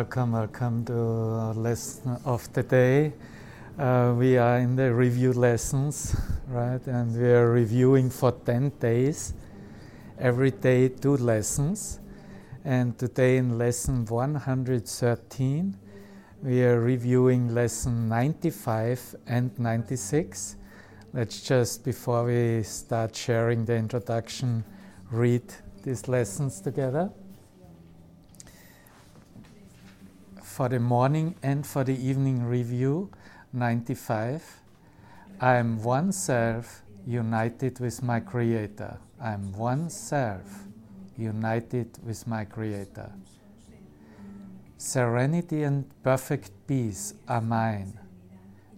Welcome, welcome to our lesson of the day. Uh, we are in the review lessons, right? And we are reviewing for 10 days, every day two lessons. And today in lesson 113, we are reviewing lesson 95 and 96. Let's just, before we start sharing the introduction, read these lessons together. For the morning and for the evening review 95 I am one self united with my creator. I am one self united with my creator. Serenity and perfect peace are mine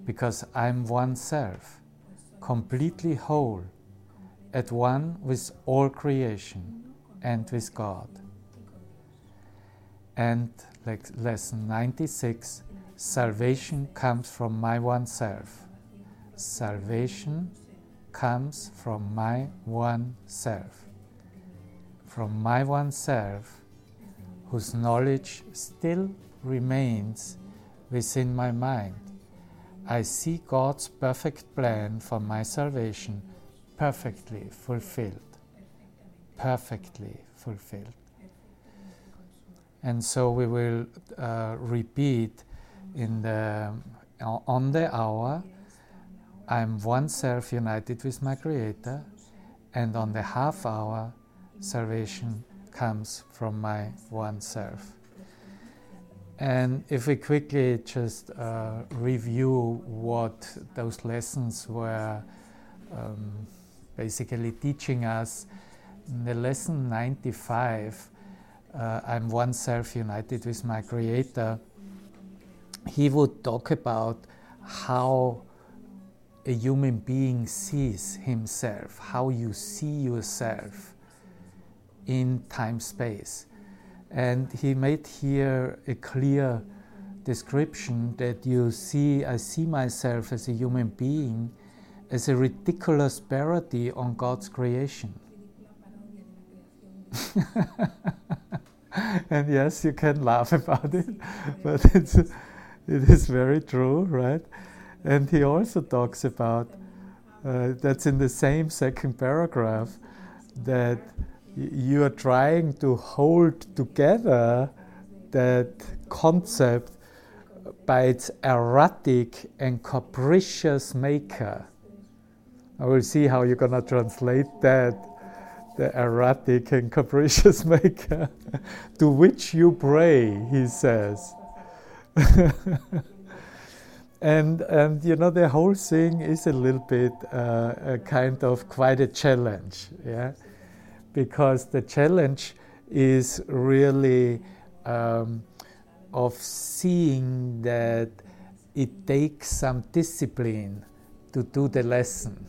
because I am one self completely whole at one with all creation and with God and like lesson 96 salvation comes from my one self. Salvation comes from my one self. From my one self whose knowledge still remains within my mind. I see god's perfect plan for my salvation perfectly fulfilled. Perfectly fulfilled and so we will uh, repeat in the on the hour i'm one self united with my creator and on the half hour salvation comes from my one self. And if we quickly just uh, review what those lessons were um, basically teaching us in the lesson 95 uh, I'm one self united with my Creator, he would talk about how a human being sees himself, how you see yourself in time space. And he made here a clear description that you see, I see myself as a human being as a ridiculous parody on God's creation. and yes, you can laugh about it, but it's it is very true, right? And he also talks about uh, that's in the same second paragraph that you are trying to hold together that concept by its erratic and capricious maker. I will see how you're going to translate that the erratic and capricious maker to which you pray, he says. and and you know the whole thing is a little bit uh, a kind of quite a challenge, yeah, because the challenge is really um, of seeing that it takes some discipline to do the lesson.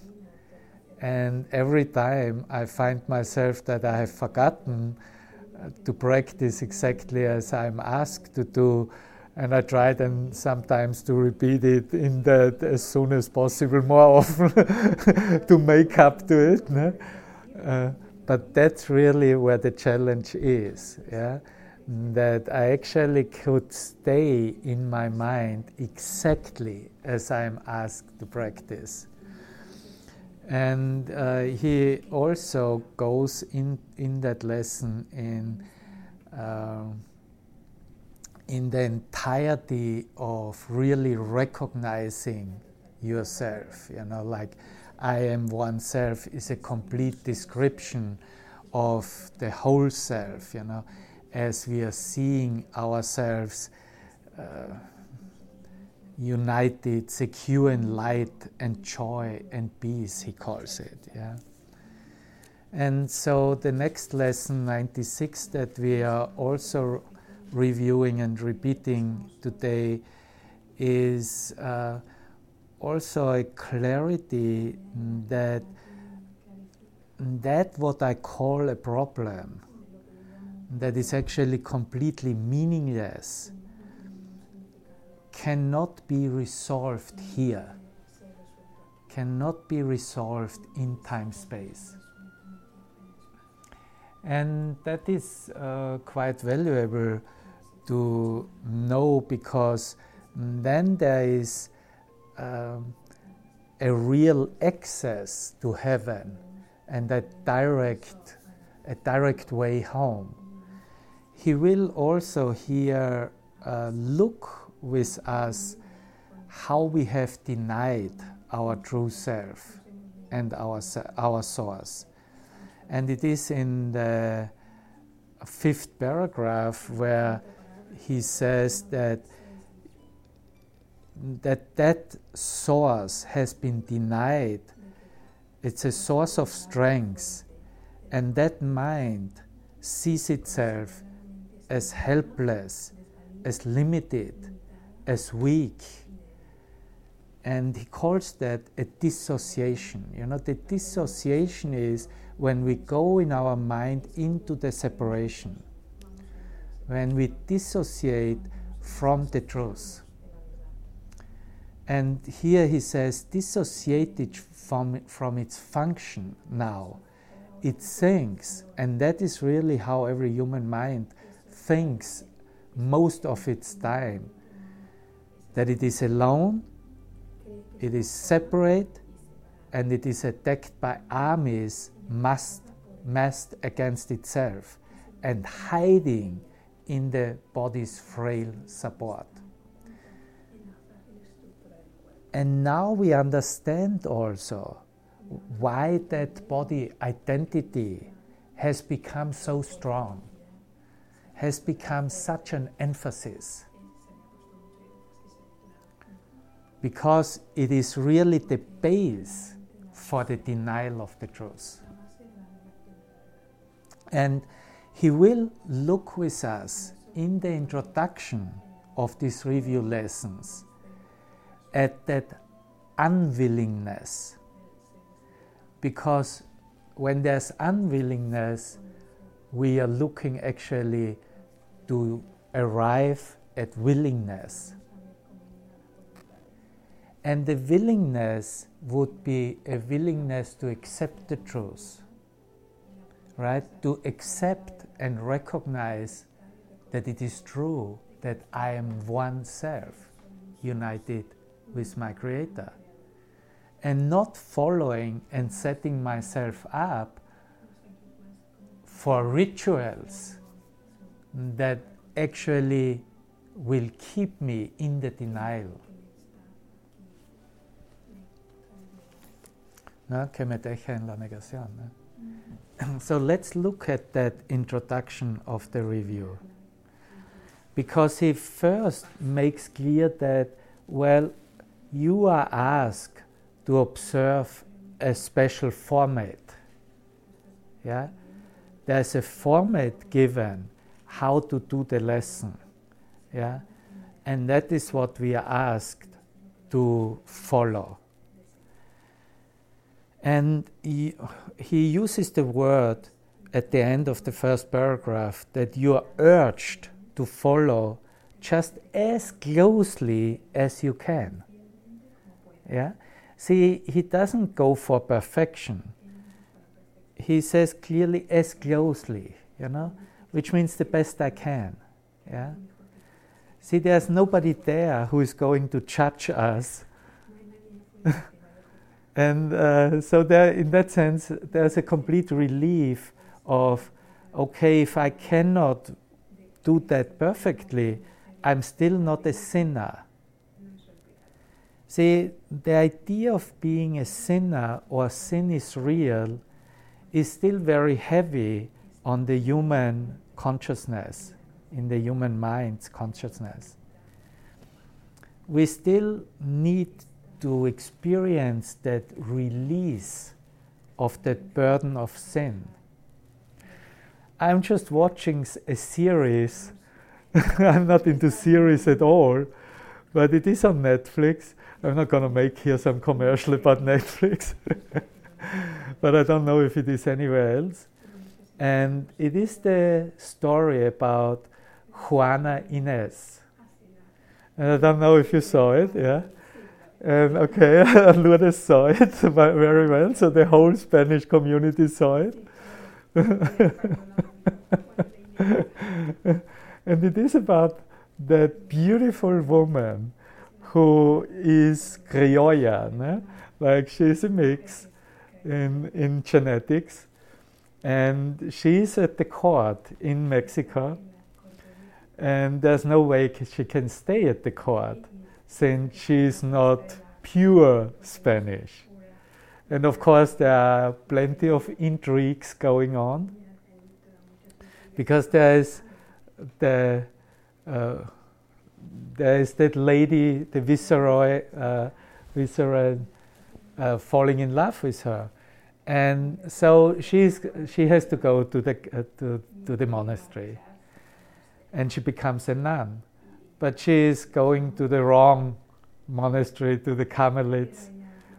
And every time I find myself that I have forgotten uh, to practice exactly as I'm asked to do, and I try then sometimes to repeat it in that as soon as possible, more often, to make up to it. No? Uh, but that's really where the challenge is. Yeah, that I actually could stay in my mind exactly as I'm asked to practice. And uh, he also goes in in that lesson in. Uh, in the entirety of really recognizing yourself. You know, like I am one self is a complete description of the whole self, you know, as we are seeing ourselves uh, united, secure in light and joy and peace, he calls it, yeah. And so the next lesson, 96, that we are also reviewing and repeating today is uh, also a clarity that that what I call a problem that is actually completely meaningless cannot be resolved here cannot be resolved in time space and that is uh, quite valuable to know because then there is um, a real access to heaven and a direct, a direct way home. He will also here uh, look with us how we have denied our true self and our, our source. And it is in the fifth paragraph where he says that that that source has been denied it's a source of strength and that mind sees itself as helpless as limited as weak and he calls that a dissociation you know the dissociation is when we go in our mind into the separation when we dissociate from the truth. And here he says, dissociated from, from its function now. It thinks, and that is really how every human mind thinks most of its time, that it is alone, it is separate, and it is attacked by armies massed, massed against itself and hiding in the body's frail support. And now we understand also why that body identity has become so strong, has become such an emphasis. Because it is really the base for the denial of the truth. And he will look with us in the introduction of these review lessons at that unwillingness. Because when there's unwillingness, we are looking actually to arrive at willingness. And the willingness would be a willingness to accept the truth right? To accept and recognize that it is true that I am one self. united with my Creator. And not following and setting myself up for rituals that actually will keep me in the denial. Mm-hmm. so let's look at that introduction of the review. Because he first makes clear that, well, you are asked to observe a special format. Yeah? There's a format given how to do the lesson. Yeah? And that is what we are asked to follow. And he, he uses the word at the end of the first paragraph that you are urged to follow just as closely as you can. Yeah? See, he doesn't go for perfection. He says clearly as closely, you know, which means the best I can. Yeah? See, there's nobody there who is going to judge us. And uh, so there, in that sense, there's a complete relief of, okay, if I cannot do that perfectly, I'm still not a sinner. See, the idea of being a sinner or sin is real is still very heavy on the human consciousness, in the human mind's consciousness. We still need to experience that release of that burden of sin. I'm just watching a series. I'm not into series at all, but it is on Netflix. I'm not going to make here some commercial about Netflix, but I don't know if it is anywhere else. And it is the story about Juana Inez. And I don't know if you saw it, yeah? And okay, Lourdes saw it very well, so the whole Spanish community saw it. and it is about that beautiful woman who is criolla, né? like she's a mix in, in genetics, and she's at the court in Mexico, and there's no way she can stay at the court since she's not pure Spanish. And of course, there are plenty of intrigues going on because there is the uh, there is that lady, the viceroy, uh, viceroy uh, falling in love with her, and so she's she has to go to the uh, to, to the monastery, and she becomes a nun but she is going to the wrong monastery, to the Carmelites,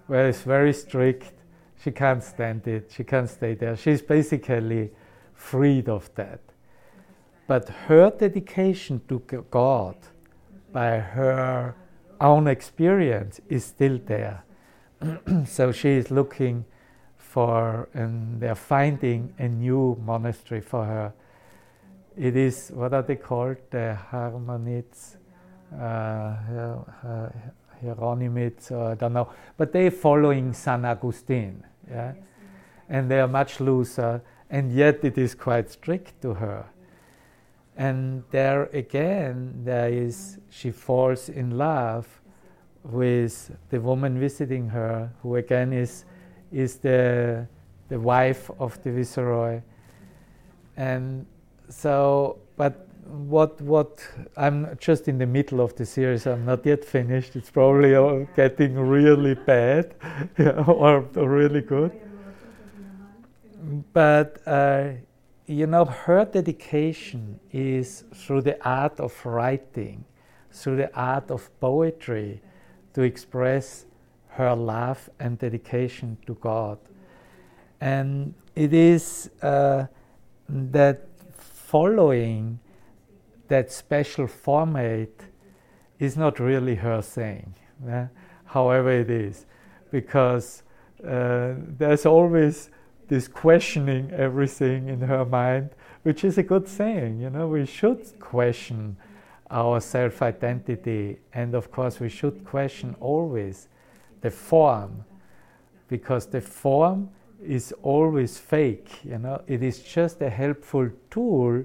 where it's very strict. She can't stand it. She can't stay there. She's basically freed of that. But her dedication to God by her own experience is still there. so she is looking for, and they're finding a new monastery for her it is what are they called? The Harmonites, uh, Hieronymites, or I don't know, but they're following San Agustin, yeah, and they are much looser, and yet it is quite strict to her. And there again, there is she falls in love with the woman visiting her, who again is is the the wife of the viceroy, and so, but what what I'm just in the middle of the series. I'm not yet finished. It's probably getting really bad or, really good. But uh, you know, her dedication is through the art of writing, through the art of poetry, to express her love and dedication to God. And it is uh, that following that special format is not really her thing, yeah? however it is, because uh, there's always this questioning everything in her mind, which is a good thing. You know, we should question our self identity. And of course, we should question always the form, because the form is always fake. You know, it is just a helpful tool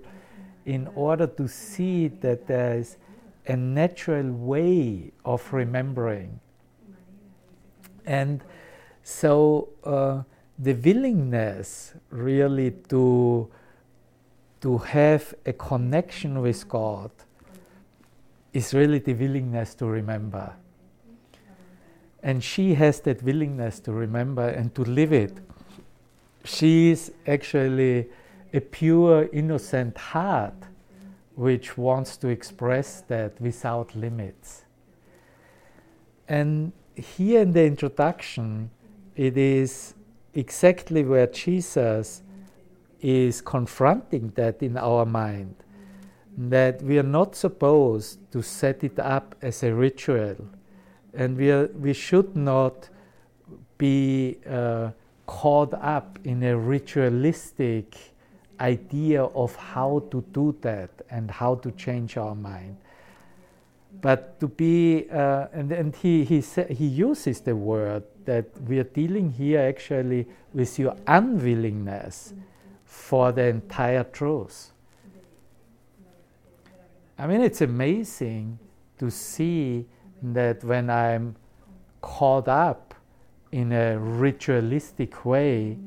in order to see that there is a natural way of remembering. And so uh, the willingness really to to have a connection with God is really the willingness to remember. And she has that willingness to remember and to live it. She is actually a pure, innocent heart which wants to express that without limits. And here in the introduction, it is exactly where Jesus is confronting that in our mind that we are not supposed to set it up as a ritual and we, are, we should not be uh, caught up in a ritualistic idea of how to do that and how to change our mind but to be uh, and, and he, he, sa- he uses the word that we are dealing here actually with your unwillingness for the entire truth. I mean, it's amazing to see that when I'm caught up in a ritualistic way,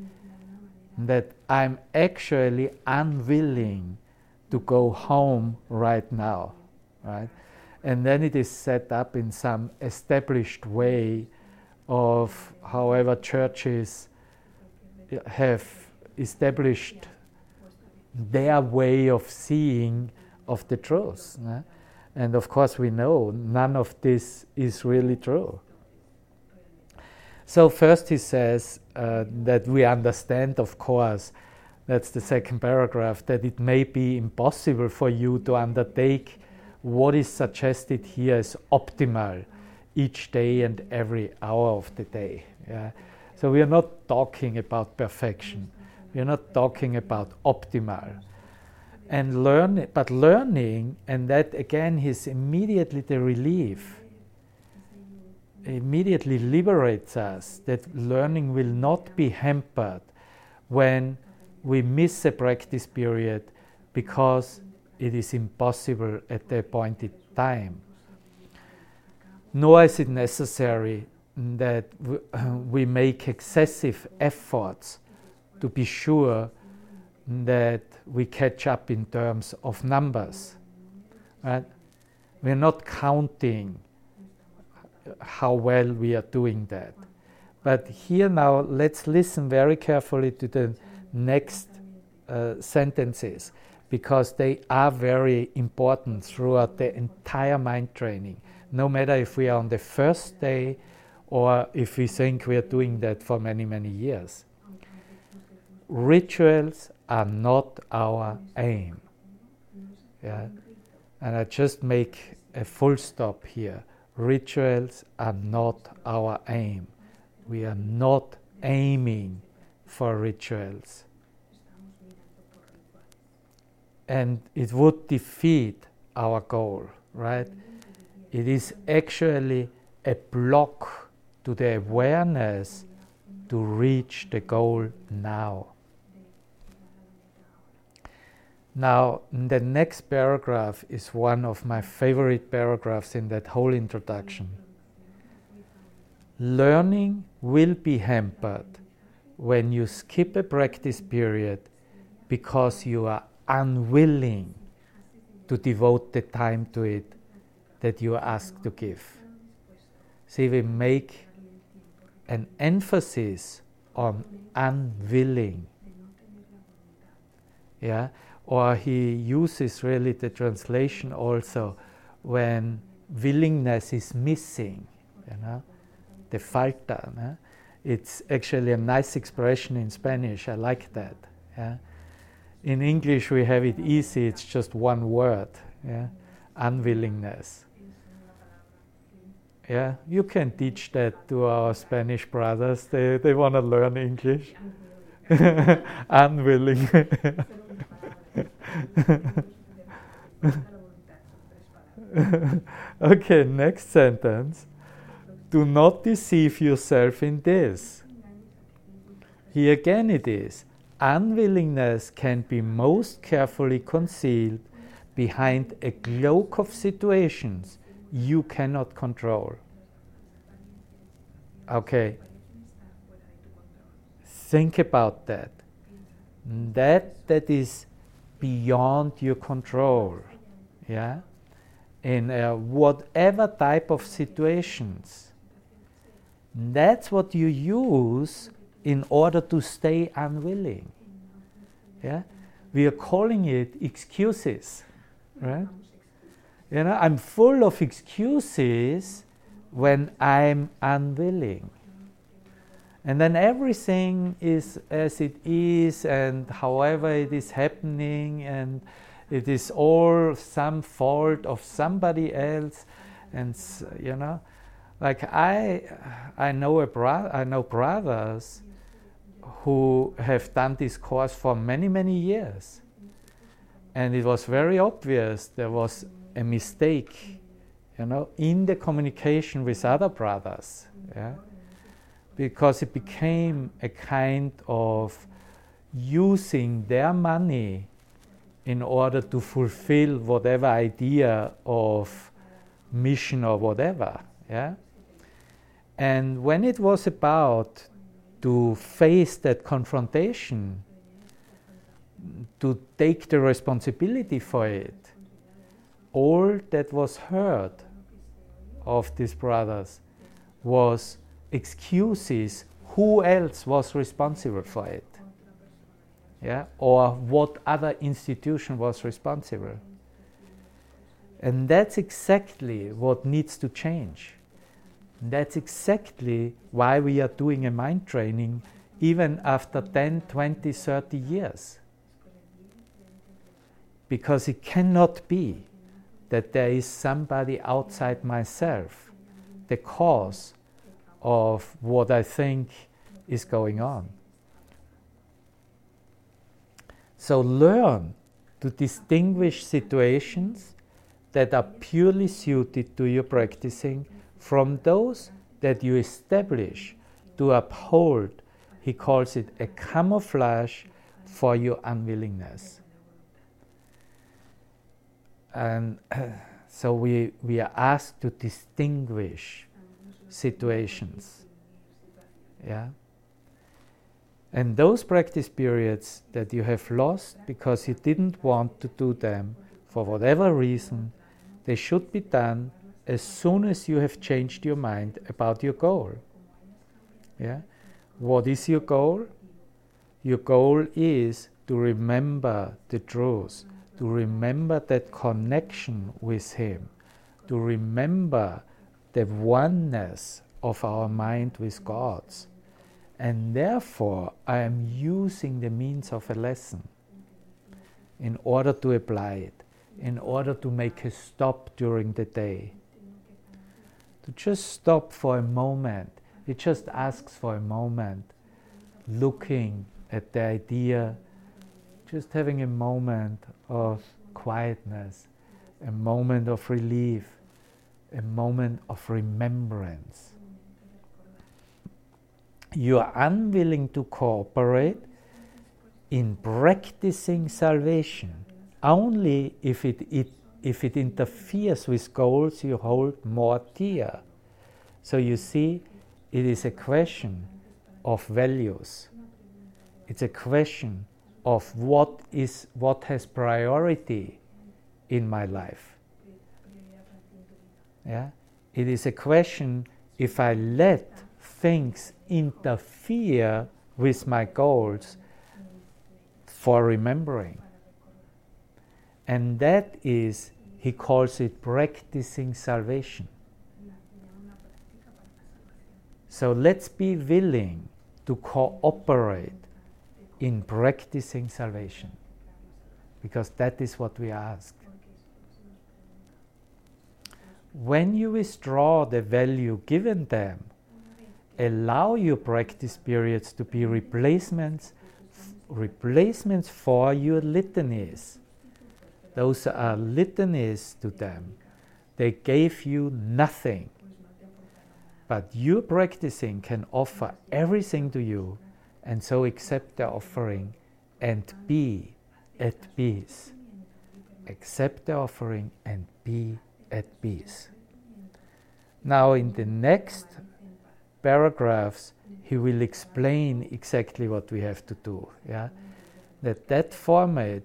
that I'm actually unwilling to go home right now, right? And then it is set up in some established way of however churches have established their way of seeing of the truth. And of course, we know none of this is really true. So, first he says uh, that we understand, of course, that's the second paragraph, that it may be impossible for you to undertake what is suggested here as optimal each day and every hour of the day. Yeah? So, we are not talking about perfection we're not talking about optimal. And learn, but learning, and that again is immediately the relief, immediately liberates us that learning will not be hampered when we miss a practice period because it is impossible at the appointed time. Nor is it necessary that we make excessive efforts to be sure that we catch up in terms of numbers. Right? We're not counting how well we are doing that. But here now, let's listen very carefully to the next uh, sentences because they are very important throughout the entire mind training. No matter if we are on the first day or if we think we are doing that for many, many years rituals are not our aim. Yeah? And I just make a full stop here. Rituals are not our aim. We are not aiming for rituals. And it would defeat our goal, right? It is actually a block to the awareness to reach the goal now. Now, the next paragraph is one of my favorite paragraphs in that whole introduction. Learning will be hampered when you skip a practice period because you are unwilling to devote the time to it that you are asked to give. See, we make an emphasis on unwilling. Yeah, or he uses really the translation also when willingness is missing, you know, the falta. No? It's actually a nice expression in Spanish. I like that. Yeah? In English, we have it easy. It's just one word. Yeah? Unwillingness. Yeah, you can teach that to our Spanish brothers. They they want to learn English. Unwilling. okay, next sentence. Do not deceive yourself in this. Here again it is. Unwillingness can be most carefully concealed behind a cloak of situations you cannot control. Okay. Think about that. That that is beyond your control. Yeah? In uh, whatever type of situations. That's what you use in order to stay unwilling. Yeah? We are calling it excuses, right? You know, I'm full of excuses when I'm unwilling. And then everything is as it is, and however it is happening, and it is all some fault of somebody else. And you know, like I, I know a bro- I know brothers who have done this course for many many years, and it was very obvious there was a mistake, you know, in the communication with other brothers. Yeah because it became a kind of using their money in order to fulfill whatever idea of mission or whatever yeah? And when it was about to face that confrontation to take the responsibility for it all that was heard of these brothers was excuses who else was responsible for it. Yeah? Or what other institution was responsible. And that's exactly what needs to change. That's exactly why we are doing a mind training even after 10 20 30 years. Because it cannot be that there is somebody outside myself the cause of what I think is going on. So learn to distinguish situations that are purely suited to your practicing from those that you establish to uphold, he calls it a camouflage for your unwillingness. And so we, we are asked to distinguish situations. Yeah? And those practice periods that you have lost because you didn't want to do them for whatever reason, they should be done as soon as you have changed your mind about your goal. Yeah? What is your goal? Your goal is to remember the truth, to remember that connection with Him, to remember the oneness of our mind with God's. And therefore, I am using the means of a lesson in order to apply it, in order to make a stop during the day. To just stop for a moment. It just asks for a moment, looking at the idea, just having a moment of quietness, a moment of relief a moment of remembrance. You are unwilling to cooperate in practicing salvation only if it, it, if it interferes with goals you hold more dear. So you see, it is a question of values. It's a question of what is what has priority in my life. Yeah? It is a question if I let things interfere with my goals for remembering. And that is, he calls it practicing salvation. So let's be willing to cooperate in practicing salvation because that is what we ask when you withdraw the value given them, allow your practice periods to be replacements replacements for your litanies. Those are litanies to them. they gave you nothing. But your practicing can offer everything to you, and so accept the offering and be at peace. Accept the offering and be at peace. Now, in the next paragraphs, he will explain exactly what we have to do. Yeah, that that format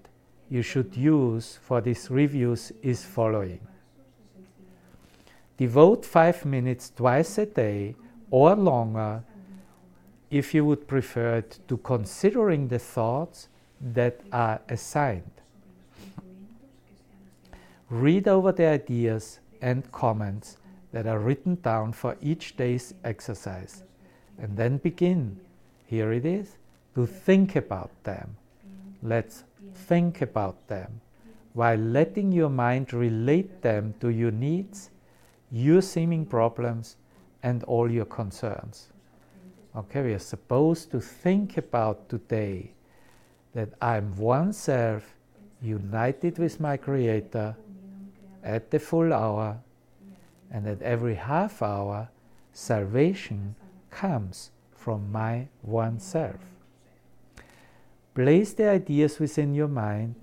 you should use for these reviews is following. Devote five minutes twice a day or longer if you would prefer it to considering the thoughts that are assigned. Read over the ideas and comments that are written down for each day's exercise and then begin, here it is, to think about them. Let's think about them while letting your mind relate them to your needs your seeming problems and all your concerns. Okay, we are supposed to think about today that I'm one self united with my Creator at the full hour, and at every half hour, salvation comes from my one self. Place the ideas within your mind,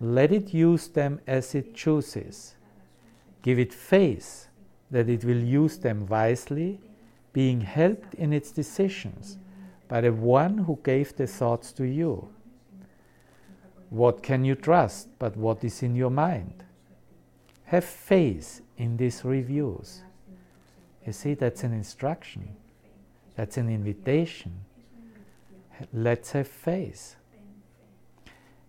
let it use them as it chooses Give it faith that it will use them wisely, being helped in its decisions by the one who gave the thoughts to you. What can you trust but what is in your mind? Have faith in these reviews. You see, that's an instruction, that's an invitation. Let's have faith.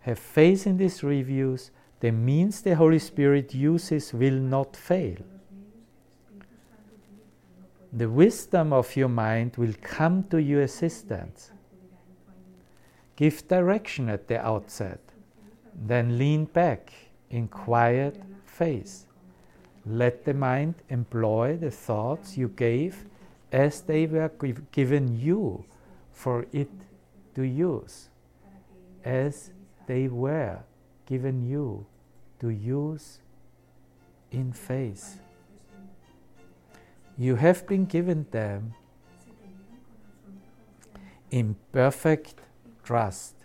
Have faith in these reviews the means the Holy Spirit uses will not fail. The wisdom of your mind will come to your assistance. Give direction at the outset, then lean back in quiet faith. Let the mind employ the thoughts you gave as they were given you for it to use, as they were given you to use in faith. You have been given them in perfect trust,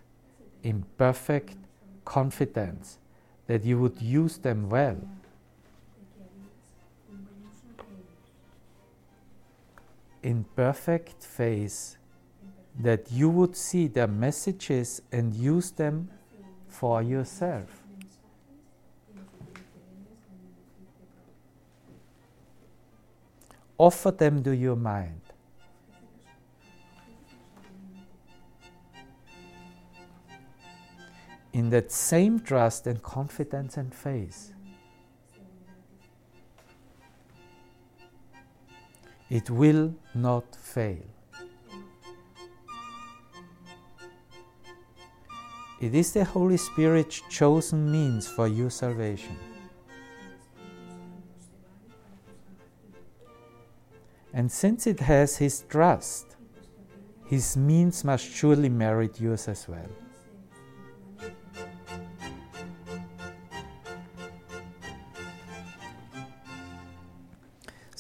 in perfect confidence that you would use them well. In perfect faith that you would see their messages and use them for yourself. Offer them to your mind. In that same trust and confidence and faith. It will not fail. It is the Holy Spirit's chosen means for your salvation. And since it has his trust, his means must surely merit yours as well.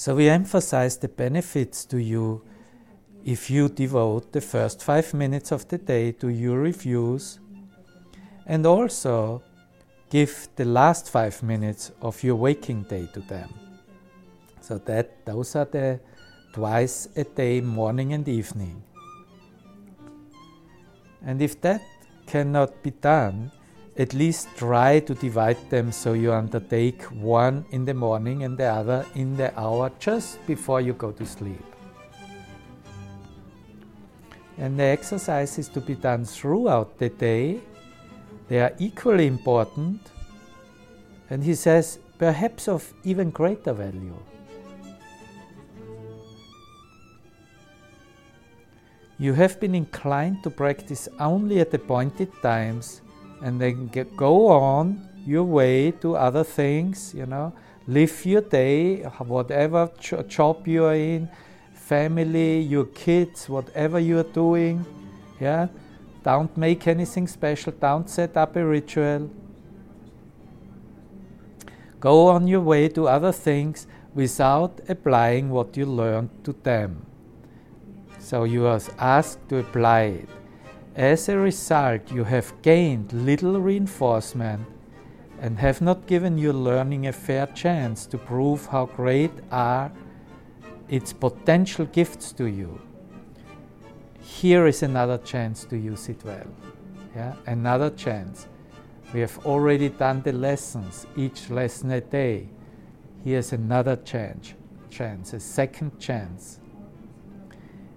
So we emphasize the benefits to you if you devote the first five minutes of the day to your reviews and also give the last five minutes of your waking day to them. So that those are the twice a day, morning and evening. And if that cannot be done, at least try to divide them so you undertake one in the morning and the other in the hour just before you go to sleep. And the exercises to be done throughout the day. They are equally important, and he says, perhaps of even greater value. You have been inclined to practice only at appointed times and then get, go on your way to other things, you know, live your day, whatever job you are in, family, your kids, whatever you are doing, yeah. Don't make anything special, don't set up a ritual. Go on your way to other things without applying what you learned to them. So you are asked to apply it. As a result, you have gained little reinforcement and have not given your learning a fair chance to prove how great are its potential gifts to you. Here is another chance to use it well. Yeah? Another chance. We have already done the lessons, each lesson a day. Here's another chance, chance, a second chance.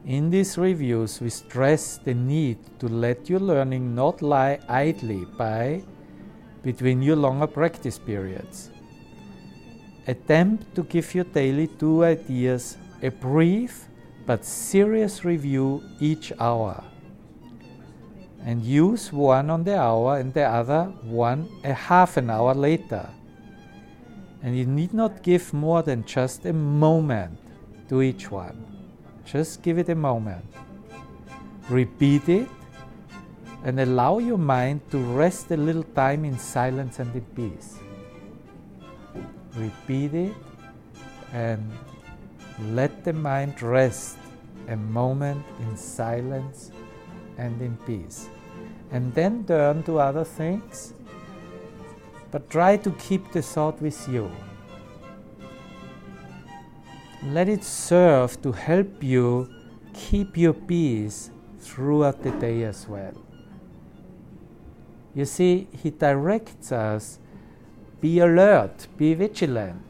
In these reviews, we stress the need to let your learning not lie idly by between your longer practice periods. Attempt to give your daily two ideas a brief but serious review each hour. And use one on the hour and the other one a half an hour later. And you need not give more than just a moment to each one. Just give it a moment. Repeat it and allow your mind to rest a little time in silence and in peace. Repeat it and let the mind rest a moment in silence and in peace. And then turn to other things, but try to keep the thought with you. Let it serve to help you keep your peace throughout the day as well. You see, He directs us be alert, be vigilant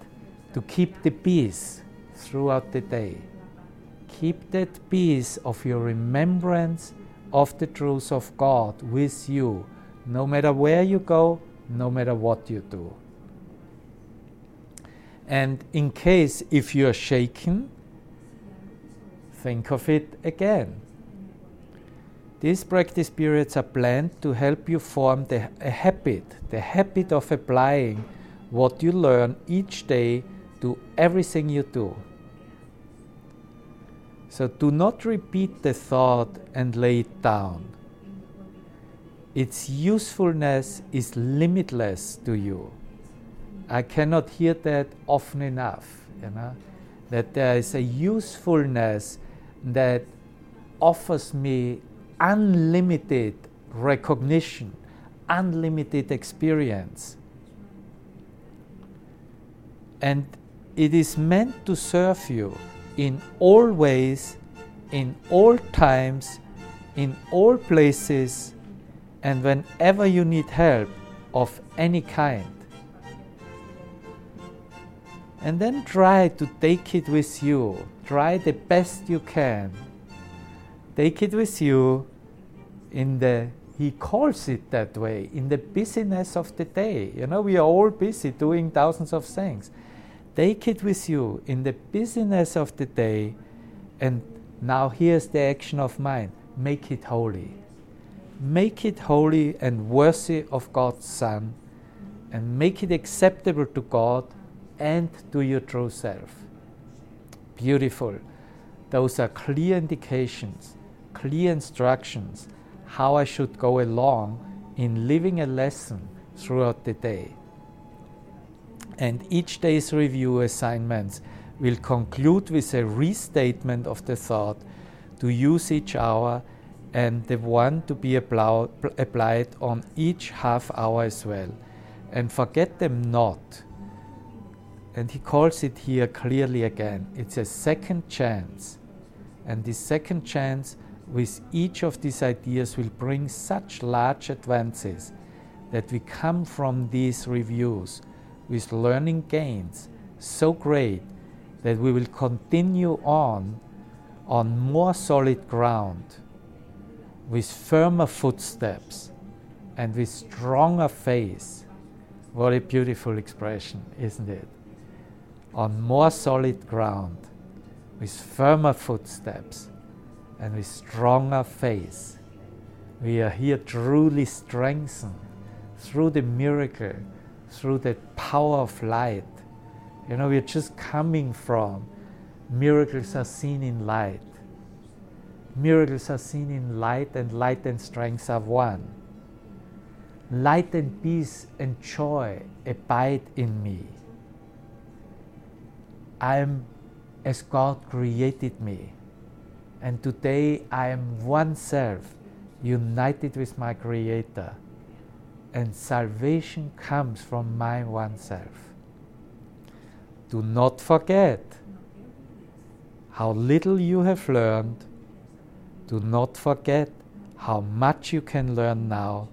to keep the peace throughout the day. Keep that peace of your remembrance of the truth of God with you, no matter where you go, no matter what you do. And in case if you're shaken, think of it again. These practice periods are planned to help you form the, a habit, the habit of applying what you learn each day to everything you do. So do not repeat the thought and lay it down. Its usefulness is limitless to you. I cannot hear that often enough, you know, that there is a usefulness that offers me unlimited recognition, unlimited experience. And it is meant to serve you in all ways, in all times, in all places, and whenever you need help of any kind. And then try to take it with you. Try the best you can Take it with you in the, he calls it that way, in the busyness of the day. You know, we are all busy doing thousands of things. Take it with you in the busyness of the day, and now here's the action of mind make it holy. Make it holy and worthy of God's Son, and make it acceptable to God and to your true self. Beautiful. Those are clear indications clear instructions how I should go along in living a lesson throughout the day. And each day's review assignments will conclude with a restatement of the thought to use each hour and the one to be applied on each half hour as well. And forget them not. And he calls it here clearly again it's a second chance. And this second chance with each of these ideas will bring such large advances that we come from these reviews with learning gains so great that we will continue on on more solid ground with firmer footsteps and with stronger faith. What a beautiful expression, isn't it? On more solid ground with firmer footsteps and with stronger faith. We are here truly strengthened through the miracle, through the power of light. You know, we're just coming from miracles are seen in light. Miracles are seen in light, and light and strength are one. Light and peace and joy abide in me. I'm as God created me. And today I am one self, united with my Creator. And salvation comes from my one self. Do not forget how little you have learned. Do not forget how much you can learn now.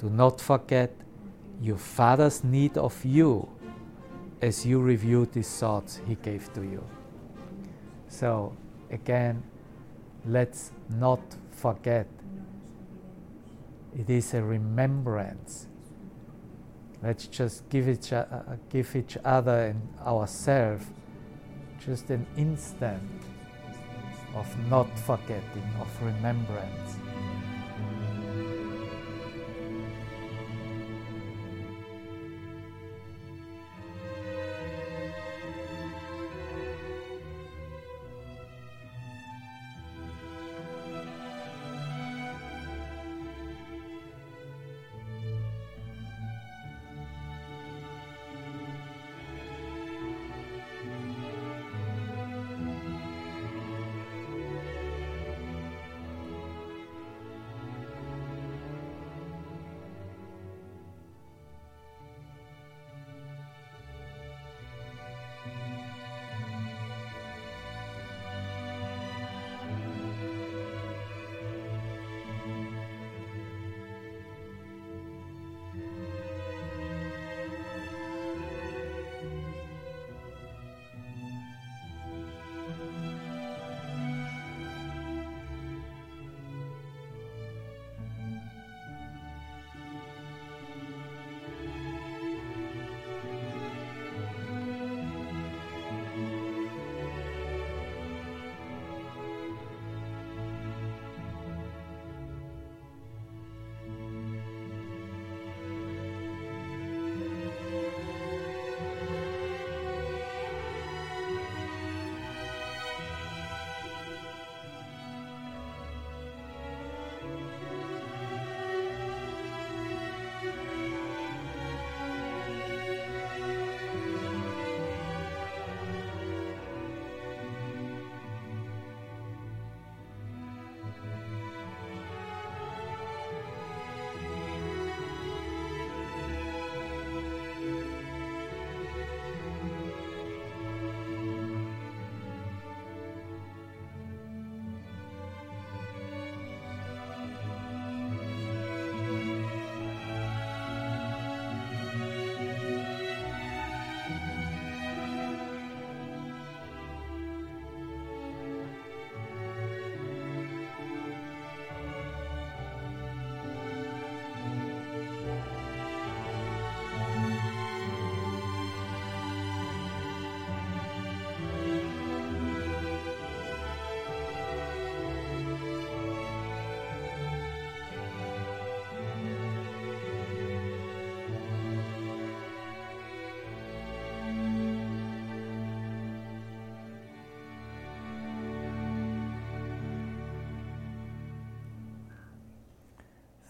Do not forget your Father's need of you as you review these thoughts He gave to you. So, again, let's not forget. It is a remembrance. Let's just give each, uh, give each other and ourselves just an instant of not forgetting, of remembrance.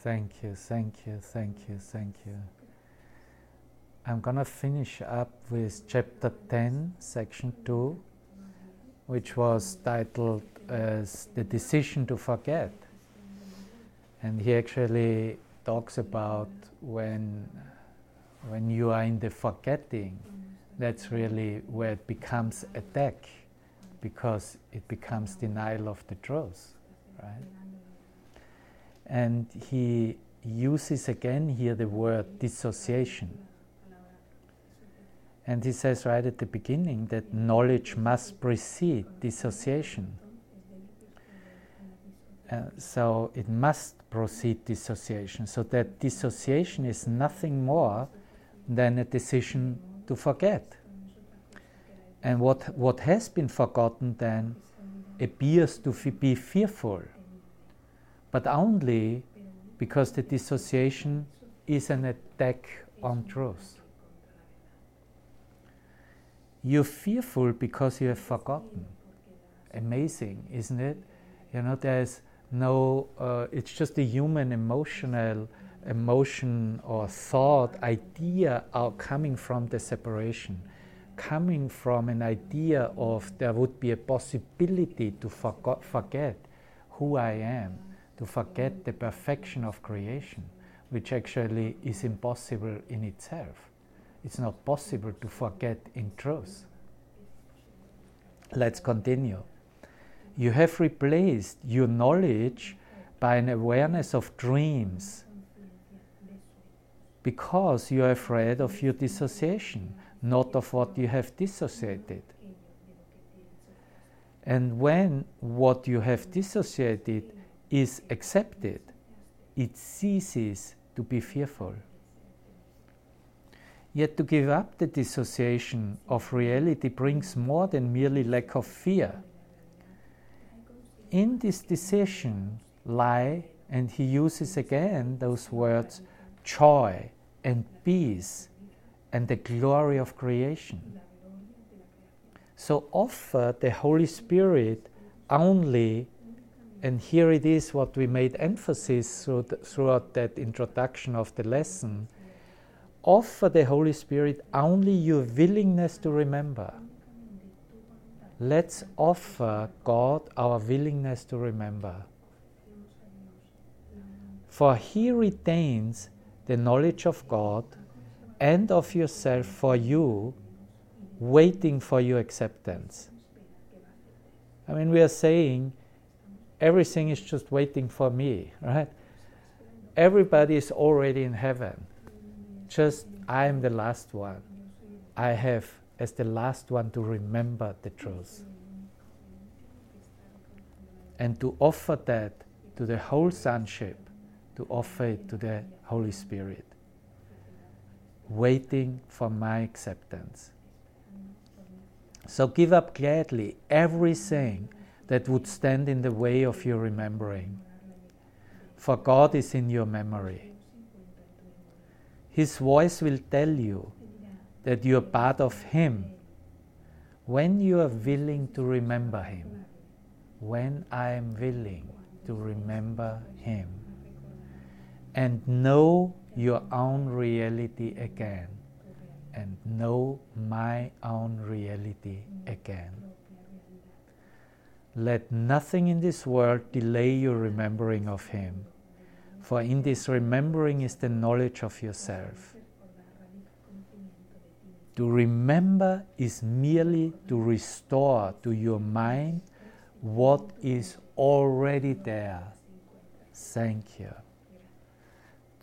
Thank you, thank you, thank you, thank you. I'm going to finish up with chapter 10, section 2, which was titled as The Decision to Forget. And he actually talks about when, when you are in the forgetting, that's really where it becomes attack because it becomes denial of the truth, right? And he uses again here the word dissociation. And he says right at the beginning that knowledge must precede dissociation. Uh, so it must precede dissociation. So that dissociation is nothing more than a decision to forget. And what, what has been forgotten then appears to f- be fearful but only because the dissociation is an attack on truth. You're fearful because you have forgotten. Amazing, isn't it? You know, there's no, uh, it's just a human emotional emotion or thought, idea are coming from the separation. coming from an idea of there would be a possibility to forget who I am, to forget the perfection of creation, which actually is impossible in itself. It's not possible to forget in truth. Let's continue. You have replaced your knowledge by an awareness of dreams because you are afraid of your dissociation, not of what you have dissociated. And when what you have dissociated is accepted, it ceases to be fearful. Yet to give up the dissociation of reality brings more than merely lack of fear. In this decision lie, and he uses again those words, joy and peace and the glory of creation. So offer the Holy Spirit only, and here it is what we made emphasis through the, throughout that introduction of the lesson offer the Holy Spirit only your willingness to remember. Let's offer God our willingness to remember. For He retains the knowledge of God and of yourself for you, waiting for your acceptance. I mean, we are saying everything is just waiting for me, right? Everybody is already in heaven just I am the last one. I have as the last one to remember the truth. And to offer that to the whole sonship, to offer it to the Holy Spirit, waiting for my acceptance. So give up gladly everything that would stand in the way of your remembering. For God is in your memory. His voice will tell you that you are part of Him when you are willing to remember Him. When I am willing to remember Him and know your own reality again and know my own reality again. Let nothing in this world delay your remembering of Him for in this remembering is the knowledge of yourself. To remember is merely to restore to your mind what is already there. Thank you.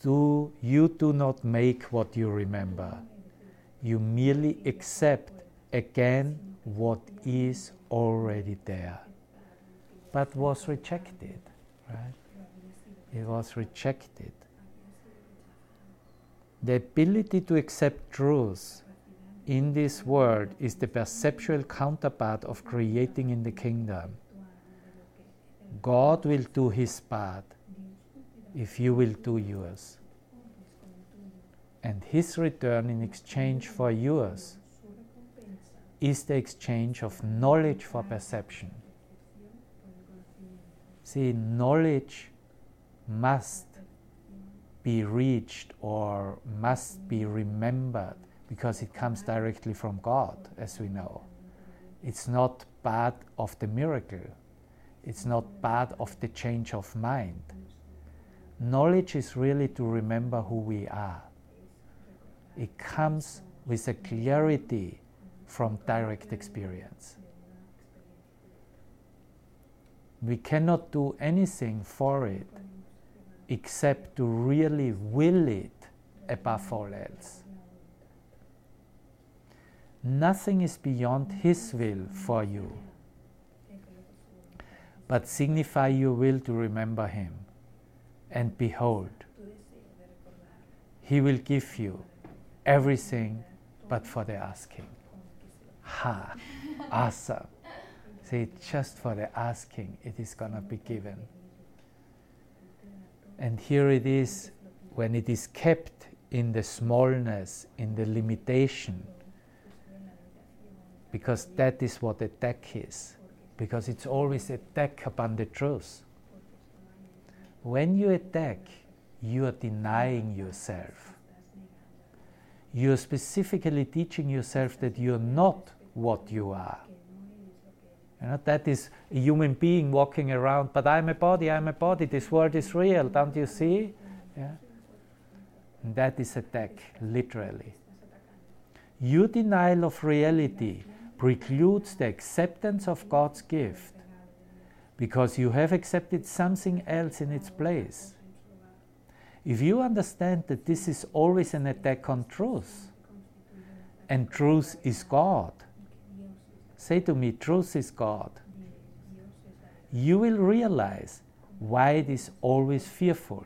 Do, you do not make what you remember. You merely accept again what is already there, but was rejected, right? it was rejected. The ability to accept truth in this world is the perceptual counterpart of creating in the kingdom. God will do his part if you will do yours. And his return in exchange for yours is the exchange of knowledge for perception. See, knowledge must be reached or must be remembered because it comes directly from God, as we know. It's not part of the miracle, it's not part of the change of mind. Knowledge is really to remember who we are. It comes with a clarity from direct experience. We cannot do anything for it except to really will it above all else. Nothing is beyond His will for you, but signify your will to remember Him. And behold, He will give you everything but for the asking. Ha! Awesome. See, just for the asking, it is going to be given. And here it is when it is kept in the smallness, in the limitation, because that is what attack is, because it's always attack upon the truth. When you attack, you are denying yourself. you're specifically teaching yourself that you're not what you are. You know, that is a human being walking around, but I'm a body, I'm a body, this world is real, don't you see? Yeah? And that is attack, literally. Your denial of reality precludes the acceptance of God's gift because you have accepted something else in its place. If you understand that this is always an attack on truth, and truth is God, say to me, truth is God, you will realize why it is always fearful.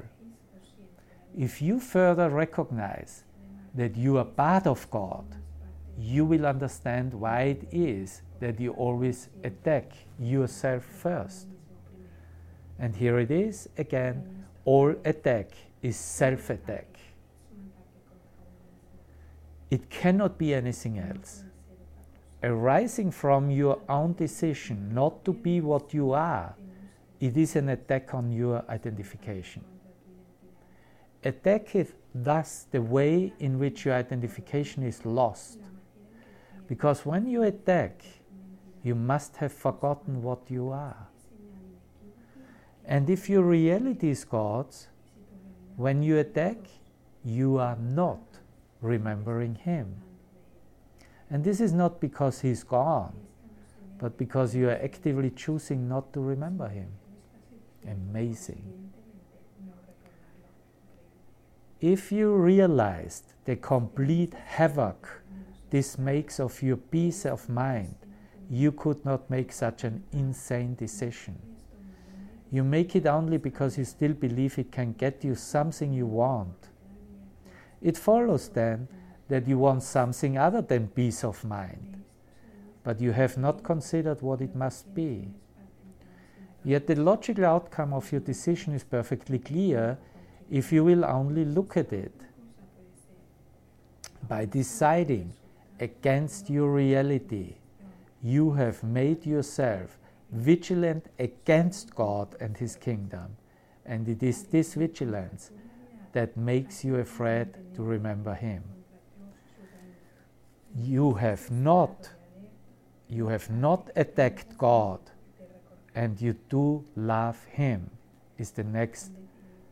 If you further recognize that you are part of God, you will understand why it is that you always attack yourself first. And here it is again all attack is self attack. It cannot be anything else. Arising from your own decision not to be what you are, it is an attack on your identification. Attack is thus the way in which your identification is lost because when you attack, you must have forgotten what you are. And if your reality is God's, when you attack, you are not remembering Him. And this is not because He's gone, but because you are actively choosing not to remember Him. Amazing. If you realized the complete havoc this makes of your peace of mind, you could not make such an insane decision. You make it only because you still believe it can get you something you want. It follows then that you want something other than peace of mind, but you have not considered what it must be. Yet the logical outcome of your decision is perfectly clear if you will only look at it. By deciding against your reality. You have made yourself vigilant against God and His kingdom. And it is this vigilance that makes you afraid to remember Him. You have not, you have not attacked God, and you do love Him, is the next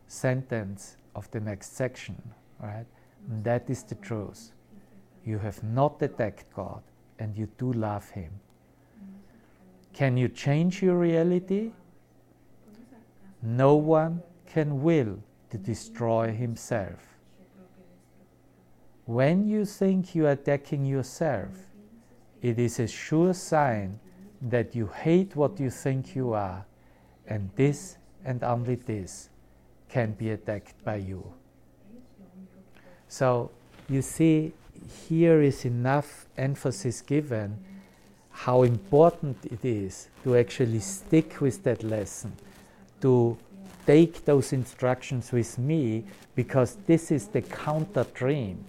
sentence of the next section, right? And that is the truth. You have not attacked God and you do love Him. Can you change your reality? No one can will to destroy himself. When you think you are attacking yourself, it is a sure sign that you hate what you think you are, and this and only this can be attacked by you. So, you see, here is enough emphasis given how important it is to actually stick with that lesson, to take those instructions with me, because this is the counter dream.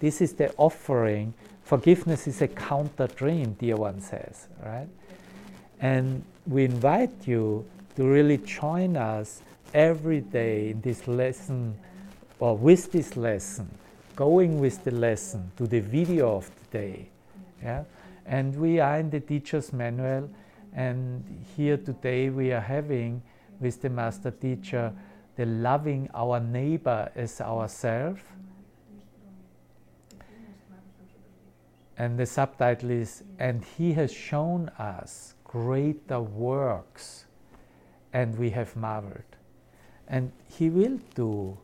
This is the offering. Forgiveness is a counter dream, dear one says, right? And we invite you to really join us every day in this lesson or with this lesson going with the lesson to the video of the day. Yeah? And we are in the teacher's manual, and here today we are having with the master teacher the loving our neighbor as ourself. And the subtitle is, And He has shown us greater works, and we have marveled. And He will do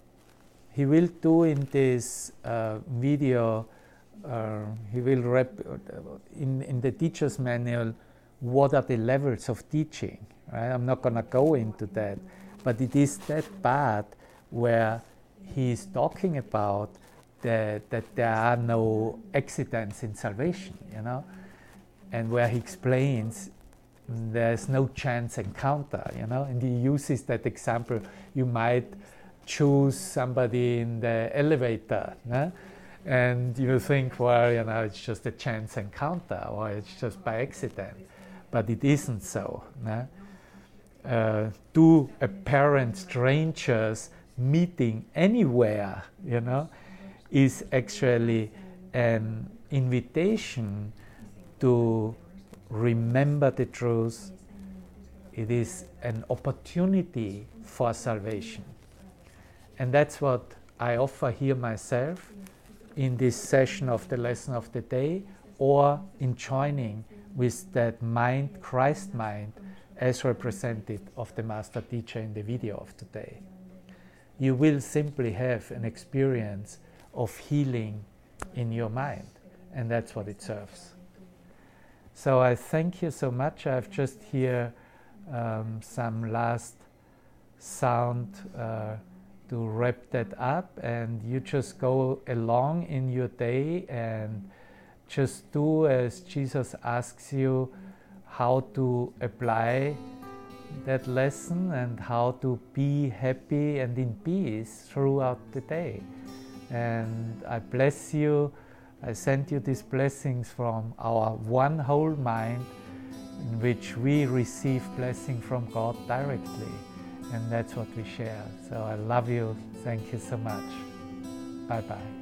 he will do in this uh, video, uh, he will rep in, in the teacher's manual what are the levels of teaching. Right? I'm not going to go into that, but it is that part where he is talking about that, that there are no accidents in salvation, you know, and where he explains there's no chance encounter, you know, and he uses that example. You might choose somebody in the elevator. And you think, well, you know, it's just a chance encounter or it's just by accident. But it isn't so. Uh, two apparent strangers meeting anywhere, you know, is actually an invitation to remember the truth. It is an opportunity for salvation. And that's what I offer here myself in this session of the lesson of the day or in joining with that mind, Christ mind, as represented of the master teacher in the video of today. You will simply have an experience of healing in your mind, and that's what it serves. So I thank you so much. I've just here um, some last sound uh, to wrap that up, and you just go along in your day and just do as Jesus asks you how to apply that lesson and how to be happy and in peace throughout the day. And I bless you. I send you these blessings from our one whole mind, in which we receive blessing from God directly. And that's what we share. So I love you. Thank you so much. Bye bye.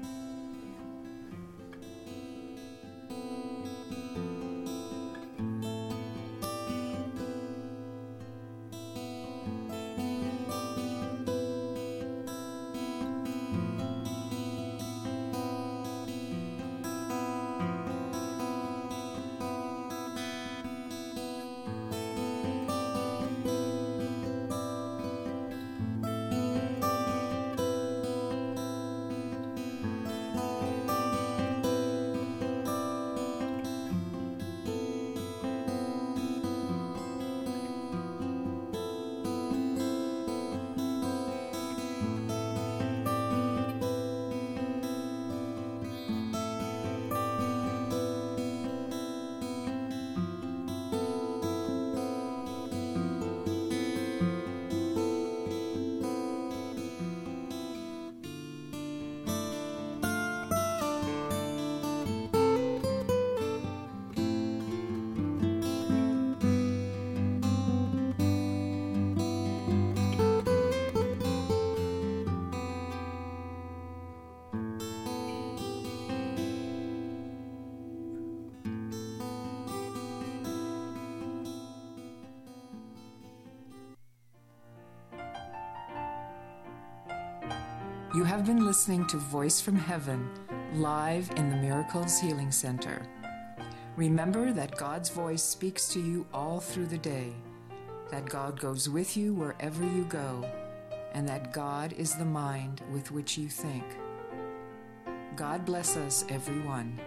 You have been listening to Voice from Heaven live in the Miracles Healing Center. Remember that God's voice speaks to you all through the day, that God goes with you wherever you go, and that God is the mind with which you think. God bless us, everyone.